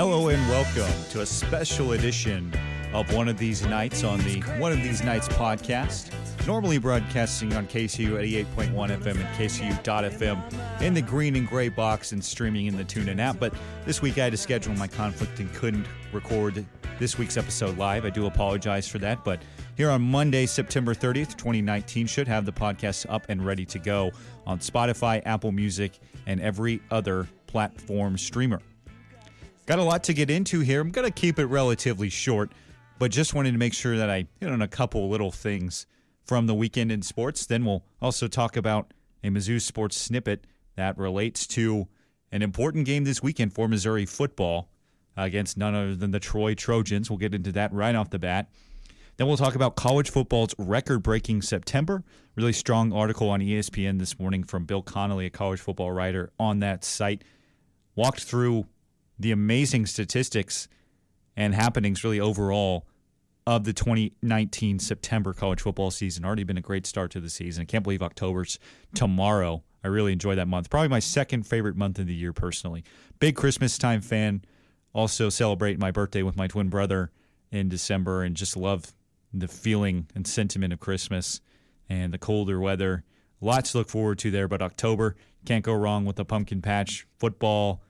Hello and welcome to a special edition of One of These Nights on the One of These Nights podcast. Normally broadcasting on KCOU 88.1 FM and KCOU.FM in the green and gray box and streaming in the TuneIn app. But this week I had to schedule my conflict and couldn't record this week's episode live. I do apologize for that. But here on Monday, September 30th, 2019, should have the podcast up and ready to go on Spotify, Apple Music, and every other platform streamer. Got a lot to get into here. I'm going to keep it relatively short, but just wanted to make sure that I hit on a couple little things from the weekend in sports. Then we'll also talk about a Mizzou sports snippet that relates to an important game this weekend for Missouri football against none other than the Troy Trojans. We'll get into that right off the bat. Then we'll talk about college football's record breaking September. Really strong article on ESPN this morning from Bill Connolly, a college football writer on that site. Walked through the amazing statistics and happenings really overall of the 2019 September college football season. Already been a great start to the season. I can't believe October's tomorrow. I really enjoy that month. Probably my second favorite month of the year personally. Big Christmas time fan. Also celebrate my birthday with my twin brother in December and just love the feeling and sentiment of Christmas and the colder weather. Lots to look forward to there, but October can't go wrong with the pumpkin patch football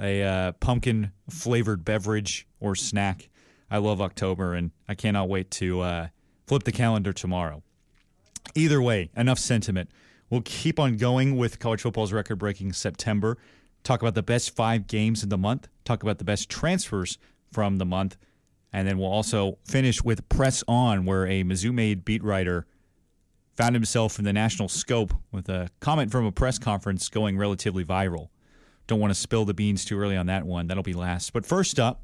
a uh, pumpkin flavored beverage or snack. I love October, and I cannot wait to uh, flip the calendar tomorrow. Either way, enough sentiment. We'll keep on going with college football's record breaking September. Talk about the best five games of the month. Talk about the best transfers from the month. And then we'll also finish with Press On, where a Mizzou made beat writer found himself in the national scope with a comment from a press conference going relatively viral. Don't want to spill the beans too early on that one. That'll be last. But first up,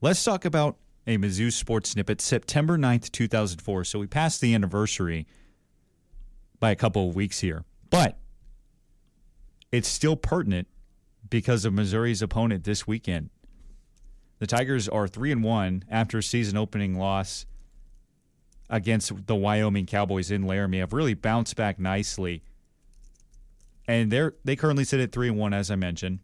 let's talk about a Mizzou sports snippet, September 9th, 2004. So we passed the anniversary by a couple of weeks here. But it's still pertinent because of Missouri's opponent this weekend. The Tigers are 3 and 1 after a season opening loss against the Wyoming Cowboys in Laramie. Have really bounced back nicely and they're they currently sit at three and one, as I mentioned.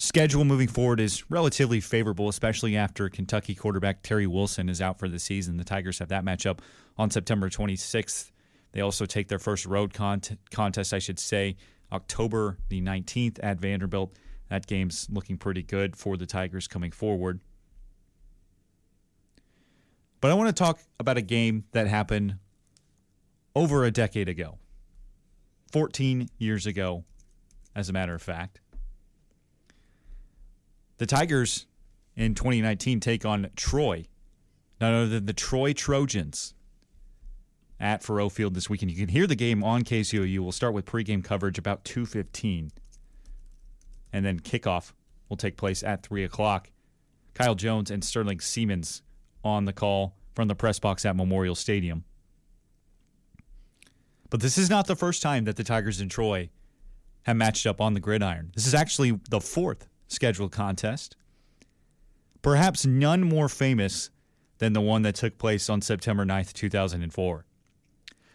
Schedule moving forward is relatively favorable, especially after Kentucky quarterback Terry Wilson is out for the season. The Tigers have that matchup on September 26th. They also take their first road cont- contest, I should say, October the 19th at Vanderbilt. That game's looking pretty good for the Tigers coming forward. But I want to talk about a game that happened over a decade ago. 14 years ago, as a matter of fact. The Tigers in 2019 take on Troy, none other than the Troy Trojans at Faurot Field this weekend. You can hear the game on KCOU. We'll start with pregame coverage about 2.15, and then kickoff will take place at 3 o'clock. Kyle Jones and Sterling Siemens on the call from the press box at Memorial Stadium. But this is not the first time that the Tigers and Troy have matched up on the gridiron. This is actually the fourth scheduled contest. Perhaps none more famous than the one that took place on September 9th, 2004.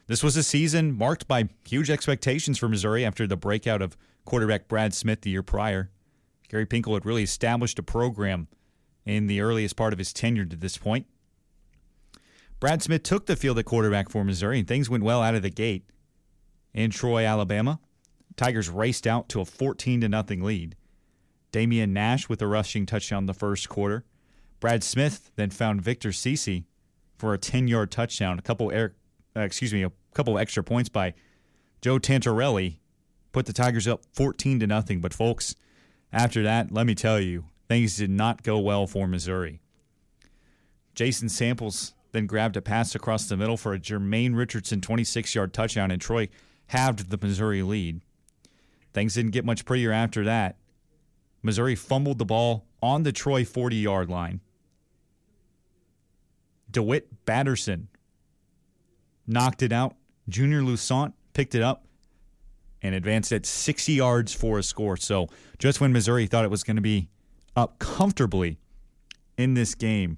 This was a season marked by huge expectations for Missouri after the breakout of quarterback Brad Smith the year prior. Gary Pinkel had really established a program in the earliest part of his tenure to this point. Brad Smith took the field at quarterback for Missouri, and things went well out of the gate. In Troy, Alabama, Tigers raced out to a 14 to nothing lead. Damien Nash with a rushing touchdown in the first quarter. Brad Smith then found Victor Cece for a 10-yard touchdown. A couple air, uh, excuse me, a couple extra points by Joe Tantarelli put the Tigers up 14 to nothing. But folks, after that, let me tell you, things did not go well for Missouri. Jason Samples then grabbed a pass across the middle for a Jermaine Richardson 26 yard touchdown, and Troy halved the Missouri lead. Things didn't get much prettier after that. Missouri fumbled the ball on the Troy 40 yard line. DeWitt Batterson knocked it out. Junior Lusant picked it up and advanced at 60 yards for a score. So just when Missouri thought it was going to be up comfortably in this game,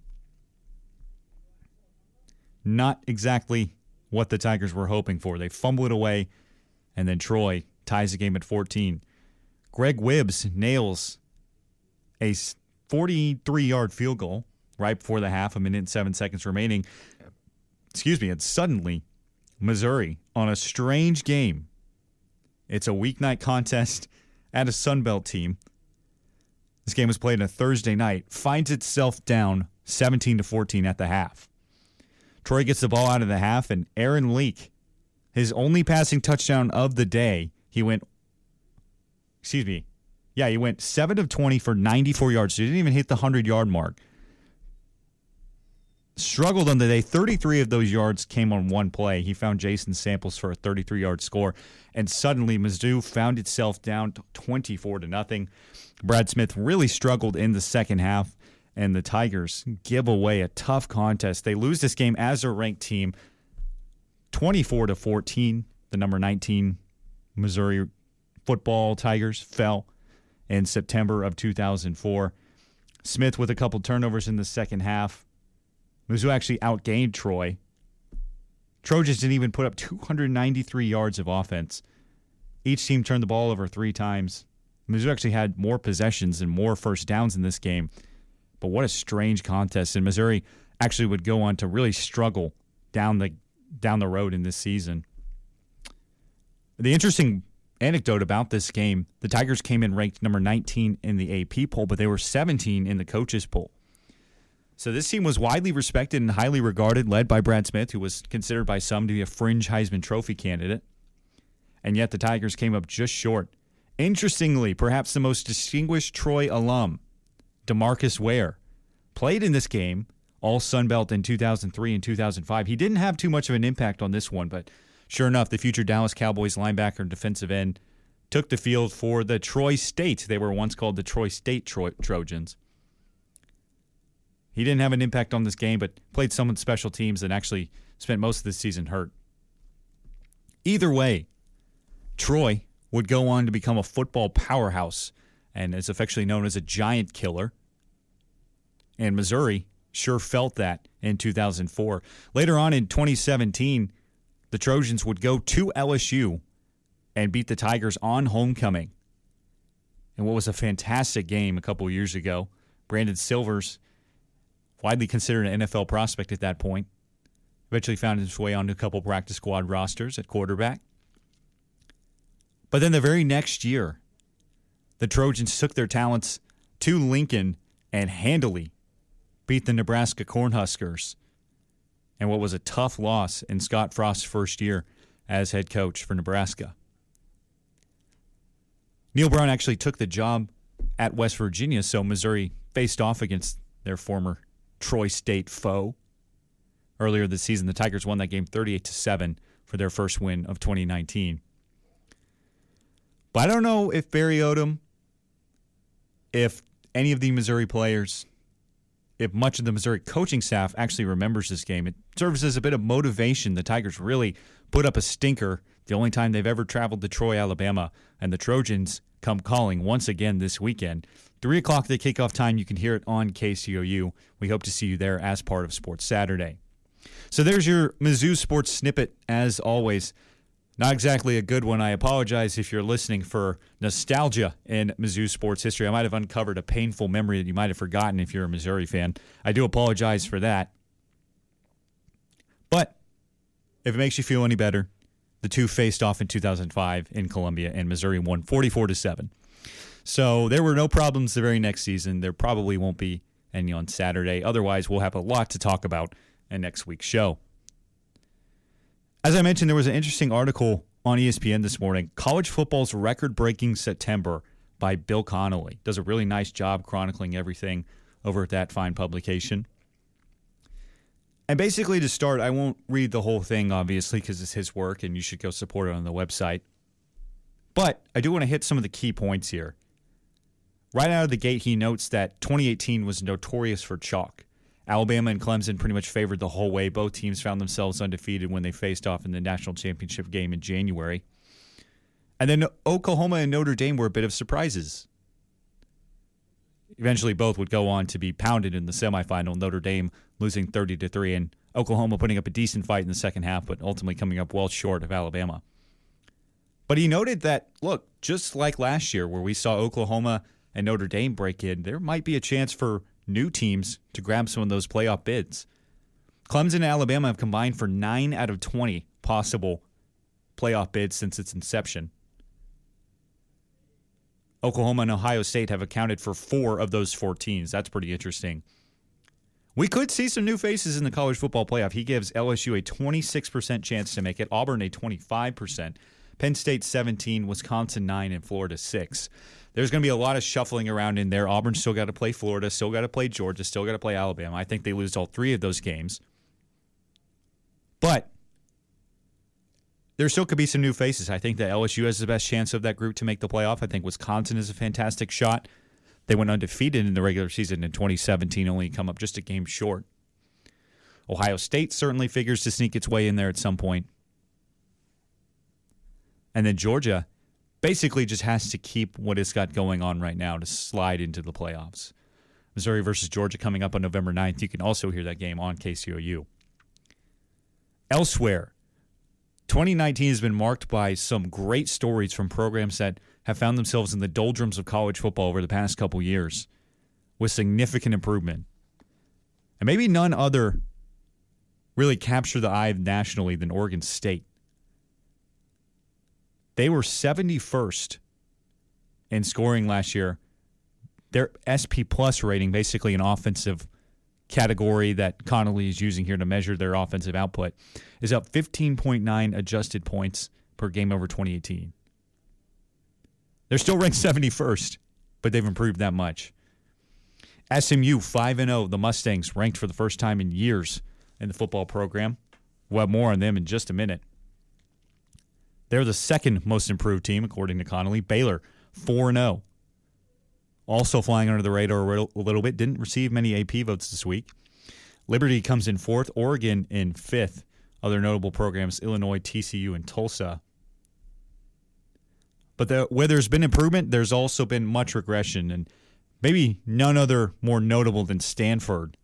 not exactly what the Tigers were hoping for. They fumble it away, and then Troy ties the game at 14. Greg Wibbs nails a 43 yard field goal right before the half, a minute and seven seconds remaining. Excuse me, and suddenly Missouri on a strange game. It's a weeknight contest at a Sunbelt team. This game was played on a Thursday night, finds itself down 17 to 14 at the half. Troy gets the ball out of the half, and Aaron Leak, his only passing touchdown of the day, he went, excuse me, yeah, he went 7 of 20 for 94 yards. So he didn't even hit the 100 yard mark. Struggled on the day. 33 of those yards came on one play. He found Jason Samples for a 33 yard score. And suddenly, Mizzou found itself down 24 to nothing. Brad Smith really struggled in the second half and the Tigers give away a tough contest. They lose this game as a ranked team 24 to 14. The number 19 Missouri football Tigers fell in September of 2004. Smith with a couple turnovers in the second half. Mizzou actually outgained Troy. Trojans didn't even put up 293 yards of offense. Each team turned the ball over three times. Mizzou actually had more possessions and more first downs in this game but what a strange contest. And Missouri actually would go on to really struggle down the down the road in this season. The interesting anecdote about this game, the Tigers came in ranked number 19 in the AP poll, but they were 17 in the coaches poll. So this team was widely respected and highly regarded, led by Brad Smith, who was considered by some to be a fringe Heisman Trophy candidate. And yet the Tigers came up just short. Interestingly, perhaps the most distinguished Troy alum Demarcus Ware played in this game, all Sun Belt in 2003 and 2005. He didn't have too much of an impact on this one, but sure enough, the future Dallas Cowboys linebacker and defensive end took the field for the Troy State. They were once called the Troy State Trojans. He didn't have an impact on this game, but played some special teams and actually spent most of the season hurt. Either way, Troy would go on to become a football powerhouse and is affectionately known as a giant killer. And Missouri sure felt that in 2004. Later on in 2017, the Trojans would go to LSU and beat the Tigers on homecoming. And what was a fantastic game a couple years ago. Brandon Silvers, widely considered an NFL prospect at that point, eventually found his way onto a couple practice squad rosters at quarterback. But then the very next year, the Trojans took their talents to Lincoln and handily beat the Nebraska Cornhuskers and what was a tough loss in Scott Frost's first year as head coach for Nebraska. Neal Brown actually took the job at West Virginia, so Missouri faced off against their former Troy State foe. Earlier this season, the Tigers won that game 38 to 7 for their first win of 2019. But I don't know if Barry Odom if any of the Missouri players, if much of the Missouri coaching staff actually remembers this game, it serves as a bit of motivation. The Tigers really put up a stinker the only time they've ever traveled to Troy, Alabama, and the Trojans come calling once again this weekend. 3 o'clock the kickoff time. You can hear it on KCOU. We hope to see you there as part of Sports Saturday. So there's your Mizzou sports snippet, as always. Not exactly a good one. I apologize if you're listening for nostalgia in Mizzou sports history. I might have uncovered a painful memory that you might have forgotten if you're a Missouri fan. I do apologize for that. But if it makes you feel any better, the two faced off in 2005 in Columbia, and Missouri won 44 to 7. So there were no problems the very next season. There probably won't be any on Saturday. Otherwise, we'll have a lot to talk about in next week's show. As I mentioned, there was an interesting article on ESPN this morning College Football's Record Breaking September by Bill Connolly. Does a really nice job chronicling everything over at that fine publication. And basically, to start, I won't read the whole thing, obviously, because it's his work and you should go support it on the website. But I do want to hit some of the key points here. Right out of the gate, he notes that 2018 was notorious for chalk. Alabama and Clemson pretty much favored the whole way. Both teams found themselves undefeated when they faced off in the national championship game in January. And then Oklahoma and Notre Dame were a bit of surprises. Eventually, both would go on to be pounded in the semifinal. Notre Dame losing 30 to 3, and Oklahoma putting up a decent fight in the second half, but ultimately coming up well short of Alabama. But he noted that, look, just like last year, where we saw Oklahoma and Notre Dame break in, there might be a chance for new teams to grab some of those playoff bids. Clemson and Alabama have combined for 9 out of 20 possible playoff bids since its inception. Oklahoma and Ohio State have accounted for four of those 14s. That's pretty interesting. We could see some new faces in the college football playoff. He gives LSU a 26% chance to make it, Auburn a 25%, Penn State 17, Wisconsin 9, and Florida 6. There's going to be a lot of shuffling around in there. Auburn still got to play Florida, still got to play Georgia, still got to play Alabama. I think they lose all three of those games. But there still could be some new faces. I think that LSU has the best chance of that group to make the playoff. I think Wisconsin is a fantastic shot. They went undefeated in the regular season in 2017, only come up just a game short. Ohio State certainly figures to sneak its way in there at some point. And then Georgia basically just has to keep what it's got going on right now to slide into the playoffs. Missouri versus Georgia coming up on November 9th. You can also hear that game on KCOU. Elsewhere, 2019 has been marked by some great stories from programs that have found themselves in the doldrums of college football over the past couple years with significant improvement. And maybe none other really capture the eye nationally than Oregon State. They were 71st in scoring last year. Their SP plus rating, basically an offensive category that Connolly is using here to measure their offensive output, is up 15.9 adjusted points per game over 2018. They're still ranked 71st, but they've improved that much. SMU 5 0, the Mustangs ranked for the first time in years in the football program. We'll have more on them in just a minute. They're the second most improved team, according to Connolly. Baylor 4 0 also flying under the radar a little bit. Didn't receive many AP votes this week. Liberty comes in fourth, Oregon in fifth. Other notable programs Illinois, TCU, and Tulsa. But the, where there's been improvement, there's also been much regression, and maybe none other more notable than Stanford,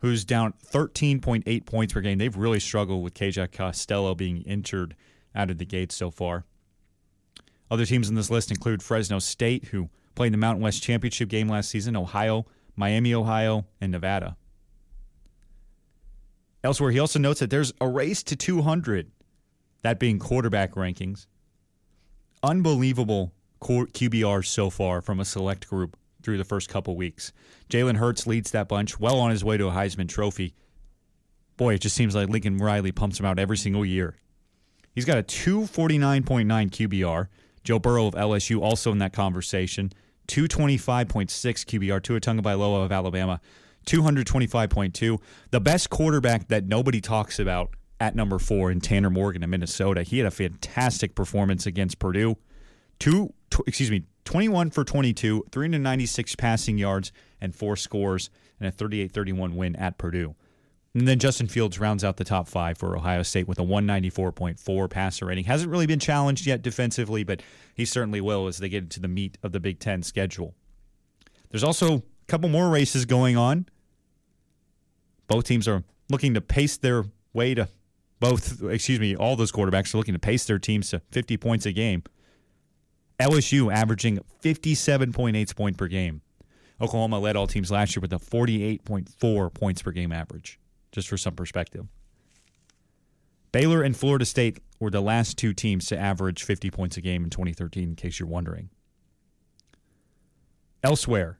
who's down 13.8 points per game. They've really struggled with KJ Costello being injured out of the gate so far. Other teams in this list include Fresno State, who played in the Mountain West Championship game last season, Ohio, Miami, Ohio, and Nevada. Elsewhere, he also notes that there's a race to 200, that being quarterback rankings. Unbelievable QBRs so far from a select group through the first couple weeks. Jalen Hurts leads that bunch, well on his way to a Heisman Trophy. Boy, it just seems like Lincoln Riley pumps him out every single year. He's got a 249.9 QBR, Joe Burrow of LSU also in that conversation. 225.6 QBR, Tua Tagovailoa of Alabama, 225.2. The best quarterback that nobody talks about at number four in Tanner Morgan of Minnesota. He had a fantastic performance against Purdue. Two, excuse me, 21 for 22, 396 passing yards, and four scores, and a 38 31 win at Purdue. And then Justin Fields rounds out the top five for Ohio State with a 194.4 passer rating. Hasn't really been challenged yet defensively, but he certainly will as they get into the meat of the Big Ten schedule. There's also a couple more races going on. Both teams are looking to pace their way to both, excuse me, all those quarterbacks are looking to pace their teams to 50 points a game. LSU averaging 57.8 points per game. Oklahoma led all teams last year with a 48.4 points per game average just for some perspective. Baylor and Florida State were the last two teams to average 50 points a game in 2013, in case you're wondering. Elsewhere,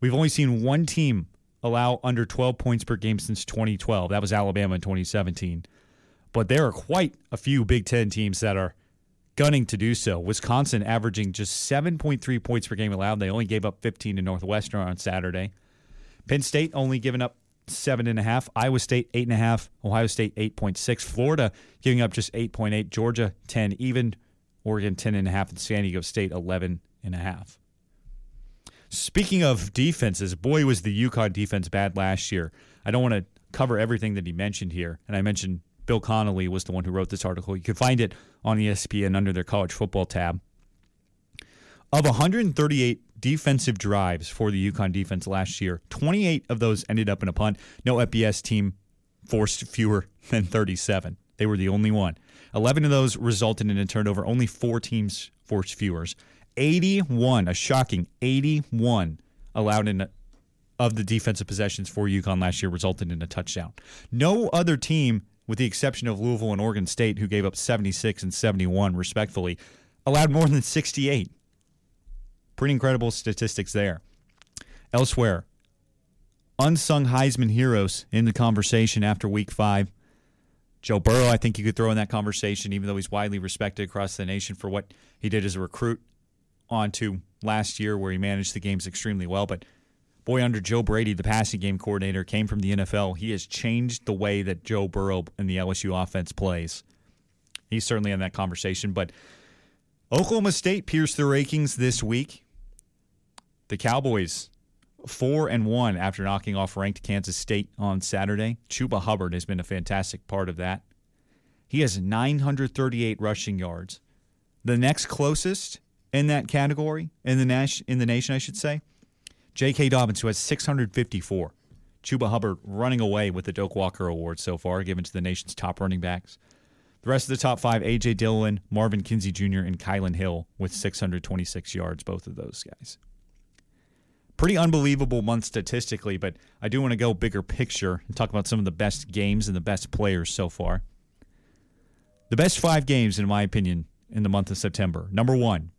we've only seen one team allow under 12 points per game since 2012. That was Alabama in 2017. But there are quite a few Big Ten teams that are gunning to do so. Wisconsin averaging just 7.3 points per game allowed. They only gave up 15 to Northwestern on Saturday. Penn State only giving up seven and a half. Iowa State eight and a half. Ohio State eight point six. Florida giving up just eight point eight. Georgia ten even. Oregon ten and a half, and San Diego State eleven and a half. Speaking of defenses, boy was the UConn defense bad last year. I don't want to cover everything that he mentioned here, and I mentioned Bill Connolly was the one who wrote this article. You can find it on ESPN under their college football tab. Of 138 defensive drives for the UConn defense last year. 28 of those ended up in a punt. No FBS team forced fewer than 37. They were the only one. 11 of those resulted in a turnover. Only four teams forced fewer. 81, a shocking 81 allowed in of the defensive possessions for UConn last year resulted in a touchdown. No other team, with the exception of Louisville and Oregon State, who gave up 76 and 71 respectfully, allowed more than 68. Pretty incredible statistics there. Elsewhere, unsung Heisman heroes in the conversation after week five. Joe Burrow, I think you could throw in that conversation, even though he's widely respected across the nation for what he did as a recruit onto last year, where he managed the games extremely well. But boy, under Joe Brady, the passing game coordinator, came from the NFL. He has changed the way that Joe Burrow and the LSU offense plays. He's certainly in that conversation. But Oklahoma State pierced the rankings this week. The Cowboys four and one after knocking off ranked Kansas State on Saturday. Chuba Hubbard has been a fantastic part of that. He has 938 rushing yards. The next closest in that category in the nation, in the nation, I should say, J.K. Dobbins, who has 654. Chuba Hubbard running away with the Doak Walker Award so far, given to the nation's top running backs. The rest of the top five: A.J. Dillon, Marvin Kinsey Jr., and Kylin Hill with 626 yards. Both of those guys pretty unbelievable month statistically, but I do want to go bigger picture and talk about some of the best games and the best players so far. The best five games, in my opinion, in the month of September. Number one,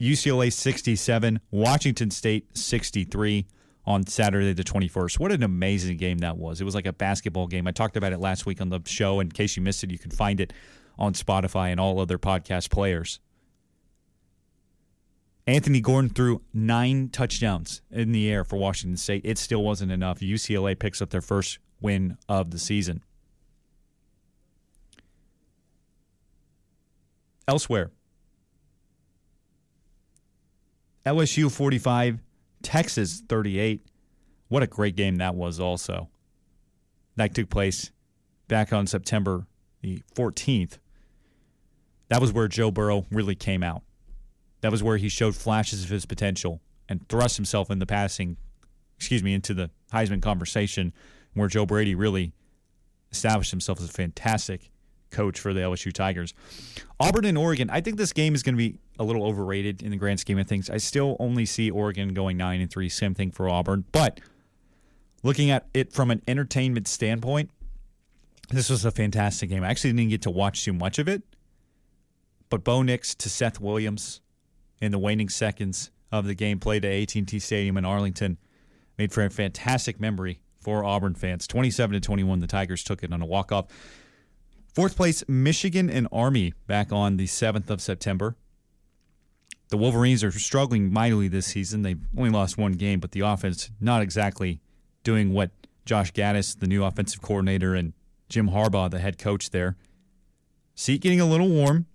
UCLA 67, Washington State 63 on Saturday the 21st. What an amazing game that was. It was like a basketball game. I talked about it last week on the show. In case you missed it, you can find it on Spotify and all other podcast players. Anthony Gordon threw nine touchdowns in the air for Washington State. It still wasn't enough. UCLA picks up their first win of the season. Elsewhere, LSU 45, Texas 38. What a great game that was, also. That took place back on September the 14th. That was where Joe Burrow really came out. That was where he showed flashes of his potential and thrust himself in the passing, excuse me, into the Heisman conversation, where Joe Brady really established himself as a fantastic coach for the LSU Tigers. Auburn and Oregon, I think this game is going to be a little overrated in the grand scheme of things. I still only see Oregon going 9 and 3, same thing for Auburn, but looking at it from an entertainment standpoint, this was a fantastic game. I actually didn't get to watch too much of it, but Bo Nix to Seth Williams in the waning seconds of the game played at AT&T Stadium in Arlington made for a fantastic memory for Auburn fans. 27 to 21, the Tigers took it on a walk-off. Fourth place, Michigan and Army back on the 7th of September. The Wolverines are struggling mightily this season. They've only lost one game, but the offense not exactly doing what Josh Gattis, the new offensive coordinator, and Jim Harbaugh, the head coach there. Seat getting a little warm,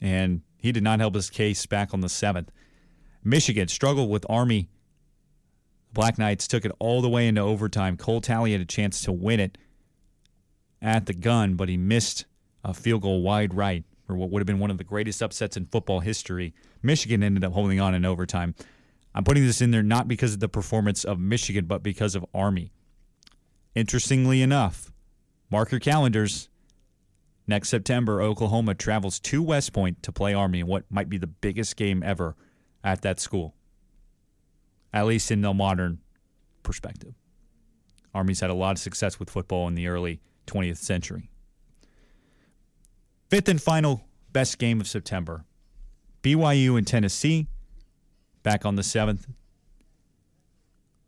and he did not help his case back on the 7th. Michigan struggled with Army. Black Knights took it all the way into overtime. Cole Talley had a chance to win it at the gun, but he missed a field goal wide right for what would have been one of the greatest upsets in football history. Michigan ended up holding on in overtime. I'm putting this in there not because of the performance of Michigan, but because of Army. Interestingly enough, mark your calendars. Next September, Oklahoma travels to West Point to play Army in what might be the biggest game ever at that school, at least in the modern perspective. Army's had a lot of success with football in the early 20th century. Fifth and final best game of September BYU and Tennessee back on the 7th.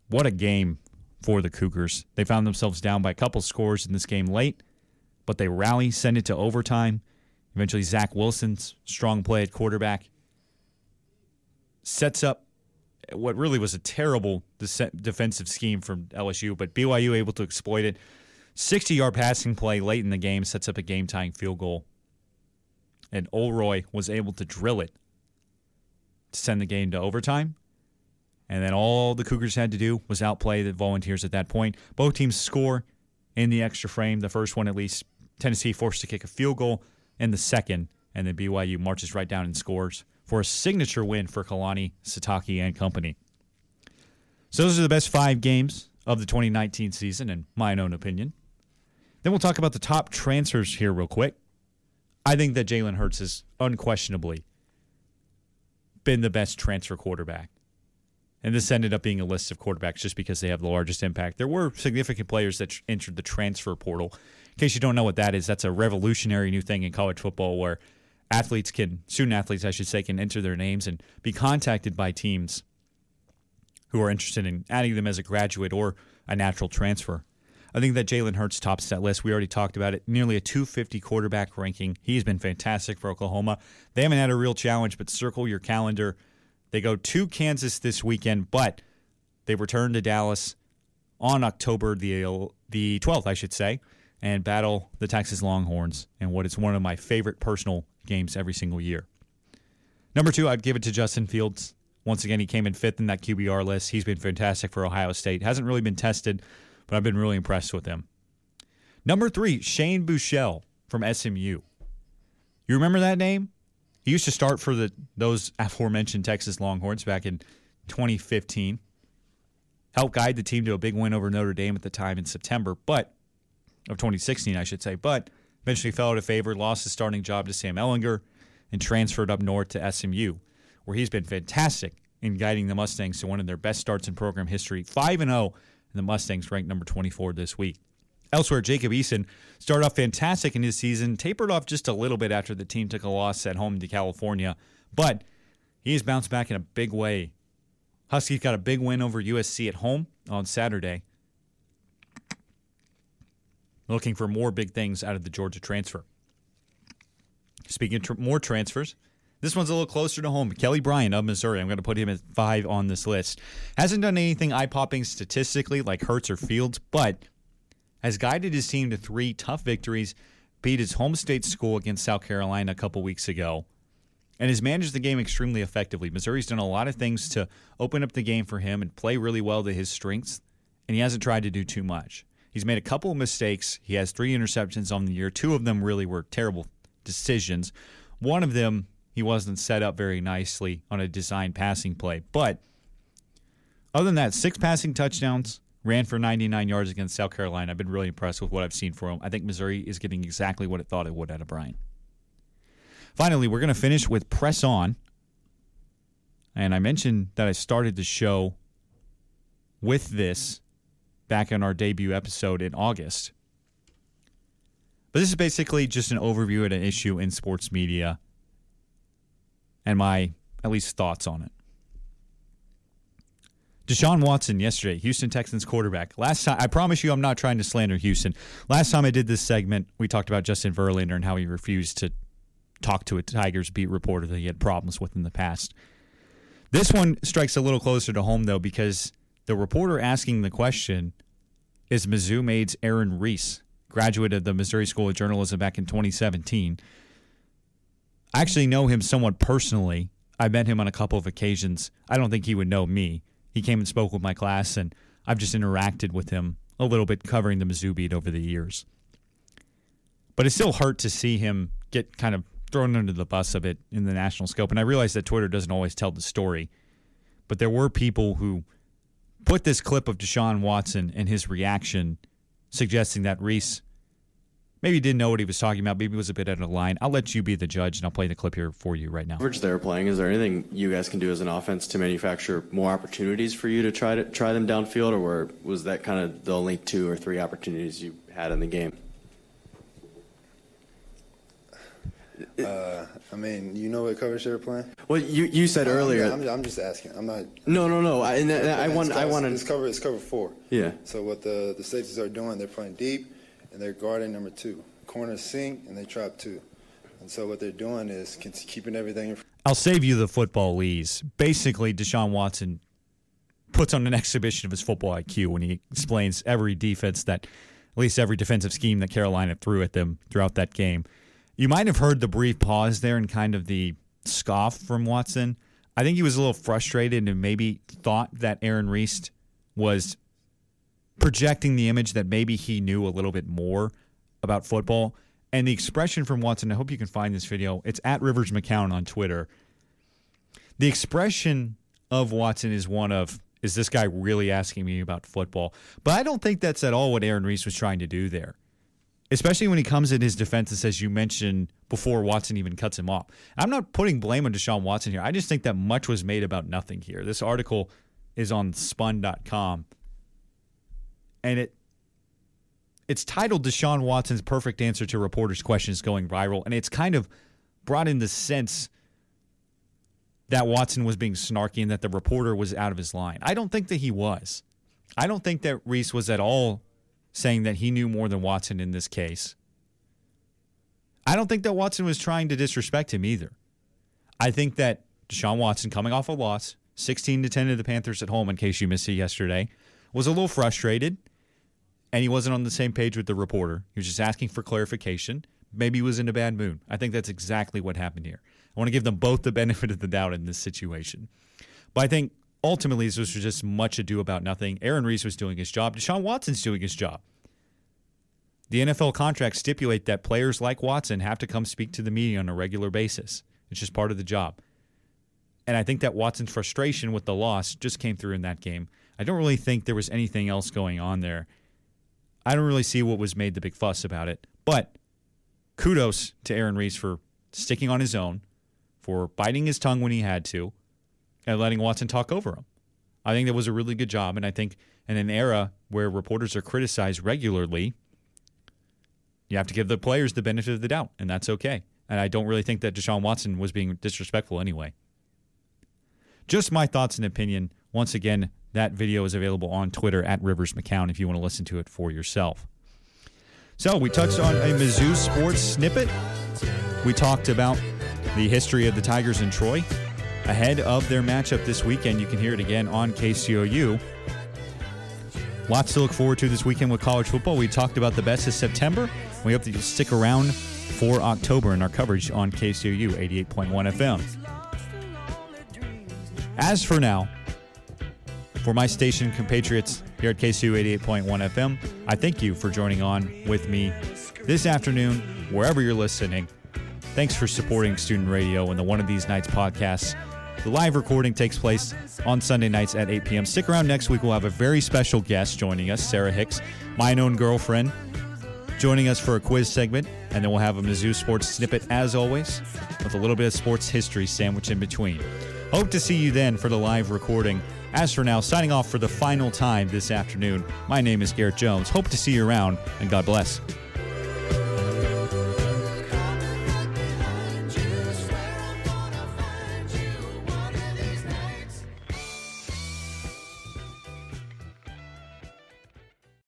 What a game for the Cougars. They found themselves down by a couple scores in this game late but they rally, send it to overtime. Eventually, Zach Wilson's strong play at quarterback sets up what really was a terrible defensive scheme from LSU, but BYU able to exploit it. 60 yard passing play late in the game sets up a game tying field goal. And Oroy was able to drill it to send the game to overtime. And then all the Cougars had to do was outplay the Volunteers at that point. Both teams score in the extra frame, the first one at least Tennessee forced to kick a field goal in the second, and then BYU marches right down and scores for a signature win for Kalani Sitake and company. So those are the best five games of the 2019 season, in my own opinion. Then we'll talk about the top transfers here real quick. I think that Jalen Hurts has unquestionably been the best transfer quarterback. And this ended up being a list of quarterbacks just because they have the largest impact. There were significant players that entered the transfer portal. In case you don't know what that is, that's a revolutionary new thing in college football where athletes can, student athletes, I should say, can enter their names and be contacted by teams who are interested in adding them as a graduate or a natural transfer. I think that Jalen Hurts tops that list. We already talked about it. Nearly a 250 quarterback ranking. He's been fantastic for Oklahoma. They haven't had a real challenge, but circle your calendar. They go to Kansas this weekend, but they return to Dallas on October the the 12th, I should say, and battle the Texas Longhorns in what is one of my favorite personal games every single year. Number two, I'd give it to Justin Fields. Once again, he came in fifth in that QBR list. He's been fantastic for Ohio State. Hasn't really been tested but I've been really impressed with him. Number three, Shane Buechele from SMU. You remember that name? He used to start for the those aforementioned Texas Longhorns back in 2015. Helped guide the team to a big win over Notre Dame at the time in September, but of 2016, I should say. But eventually fell out of favor, lost his starting job to Sam Ehlinger, and transferred up north to SMU, where he's been fantastic in guiding the Mustangs to one of their best starts in program history. 5 and 0 and the Mustangs ranked number 24 this week. Elsewhere, Jacob Eason started off fantastic in his season, tapered off just a little bit after the team took a loss at home to California, but he has bounced back in a big way. Huskies got a big win over USC at home on Saturday. Looking for more big things out of the Georgia transfer. Speaking of tr- more transfers, this one's a little closer to home. Kelly Bryant of Missouri. I'm going to put him at five on this list. Hasn't done anything eye popping statistically like Hurts or Fields, but has guided his team to three tough victories, beat his home state school against South Carolina a couple weeks ago, and has managed the game extremely effectively. Missouri's done a lot of things to open up the game for him and play really well to his strengths, and he hasn't tried to do too much. He's made a couple of mistakes. He has three interceptions on the year. Two of them really were terrible decisions. One of them he wasn't set up very nicely on a designed passing play. But other than that, six passing touchdowns, ran for 99 yards against South Carolina. I've been really impressed with what I've seen from him. I think Missouri is getting exactly what it thought it would out of Bryant. Finally, we're going to finish with Press On. And I mentioned that I started the show with this back in our debut episode in August. But this is basically just an overview of an issue in sports media and my at least thoughts on it. Deshaun Watson yesterday, Houston Texans quarterback. Last time, I promise you, I'm not trying to slander Houston. Last time I did this segment, we talked about Justin Verlander and how he refused to talk to a Tigers beat reporter that he had problems with in the past. This one strikes a little closer to home though, because the reporter asking the question is Mizzou Maid's Aaron Reiss, graduate of the Missouri School of Journalism back in 2017. I actually know him somewhat personally. I met him on a couple of occasions. I don't think he would know me. He came and spoke with my class, and I've just interacted with him a little bit covering the Mizzou beat over the years. But it still hurt to see him get kind of thrown under the bus a bit in the national scope. And I realize that Twitter doesn't always tell the story, but there were people who put this clip of Deshaun Watson and his reaction suggesting that Reiss maybe didn't know what he was talking about. Maybe was a bit out of line. I'll let you be the judge, and I'll play the clip here for you right now. Average they're playing. Is there anything you guys can do as an offense to manufacture more opportunities for you to try to try them downfield, or was that kind of the only two or three opportunities you had in the game? Uh, I mean, you know what coverage they were playing? Well, you you said earlier. I'm, I'm, just asking. I'm not. No, no, no. I, and I, I want. I want to. It's cover. It's cover four. Yeah. So what the the safeties are doing? They're playing deep and they're guarding number two. Corners sink and they trap two. And so what they're doing is keeping everything. In- I'll save you the football lees. Basically, Deshaun Watson puts on an exhibition of his football IQ when he explains every defense that, at least every defensive scheme that Carolina threw at them throughout that game. You might have heard the brief pause there and kind of the scoff from Watson. I think he was a little frustrated and maybe thought that Aaron Reiss was projecting the image that maybe he knew a little bit more about football. And the expression from Watson, I hope you can find this video. It's at Rivers McCown on Twitter. The expression of Watson is one of, is this guy really asking me about football? But I don't think that's at all what Aaron Reiss was trying to do there. especially when he comes in his defense and says, you mentioned before Watson even cuts him off. I'm not putting blame on Deshaun Watson here. I just think that much was made about nothing here. This article is on spun.com and it it's titled Deshaun Watson's perfect answer to reporters' questions going viral, and it's kind of brought in the sense that Watson was being snarky and that the reporter was out of his line. I don't think that he was. I don't think that Reiss was at all saying that he knew more than Watson in this case. I don't think that Watson was trying to disrespect him either. I think that Deshaun Watson, coming off a loss, 16 to 10 to the Panthers at home, in case you missed it yesterday, was a little frustrated and he wasn't on the same page with the reporter. He was just asking for clarification. Maybe he was in a bad mood. I think that's exactly what happened here. I want to give them both the benefit of the doubt in this situation. But I think ultimately this was just much ado about nothing. Aaron Reiss was doing his job. Deshaun Watson's doing his job. The NFL contracts stipulate that players like Watson have to come speak to the media on a regular basis. It's just part of the job. And I think that Watson's frustration with the loss just came through in that game. I don't really think there was anything else going on there. I don't really see what was made the big fuss about it. But kudos to Aaron Reiss for sticking on his own, for biting his tongue when he had to, and letting Watson talk over him. I think that was a really good job. And I think in an era where reporters are criticized regularly, you have to give the players the benefit of the doubt, and that's okay. And I don't really think that Deshaun Watson was being disrespectful anyway. Just my thoughts and opinion. Once again, that video is available on Twitter at Rivers McCown if you want to listen to it for yourself. So we touched on a Mizzou sports snippet. We talked about the history of the Tigers in Troy ahead of their matchup this weekend. You can hear it again on KCOU. Lots to look forward to this weekend with college football. We talked about the best of September. We hope that you'll stick around for October in our coverage on KCOU 88.1 FM. As for now, for my station compatriots here at KCOU 88.1 FM, I thank you for joining on with me this afternoon, wherever you're listening. Thanks for supporting student radio and the One of These Nights podcast. The live recording takes place on Sunday nights at 8 p.m. Stick around next week. We'll have a very special guest joining us, Sarah Hicks, my own girlfriend, joining us for a quiz segment. And then we'll have a Mizzou sports snippet, as always, with a little bit of sports history sandwiched in between. Hope to see you then for the live recording. As for now, signing off for the final time this afternoon, my name is Garrett Jones. Hope to see you around, and God bless.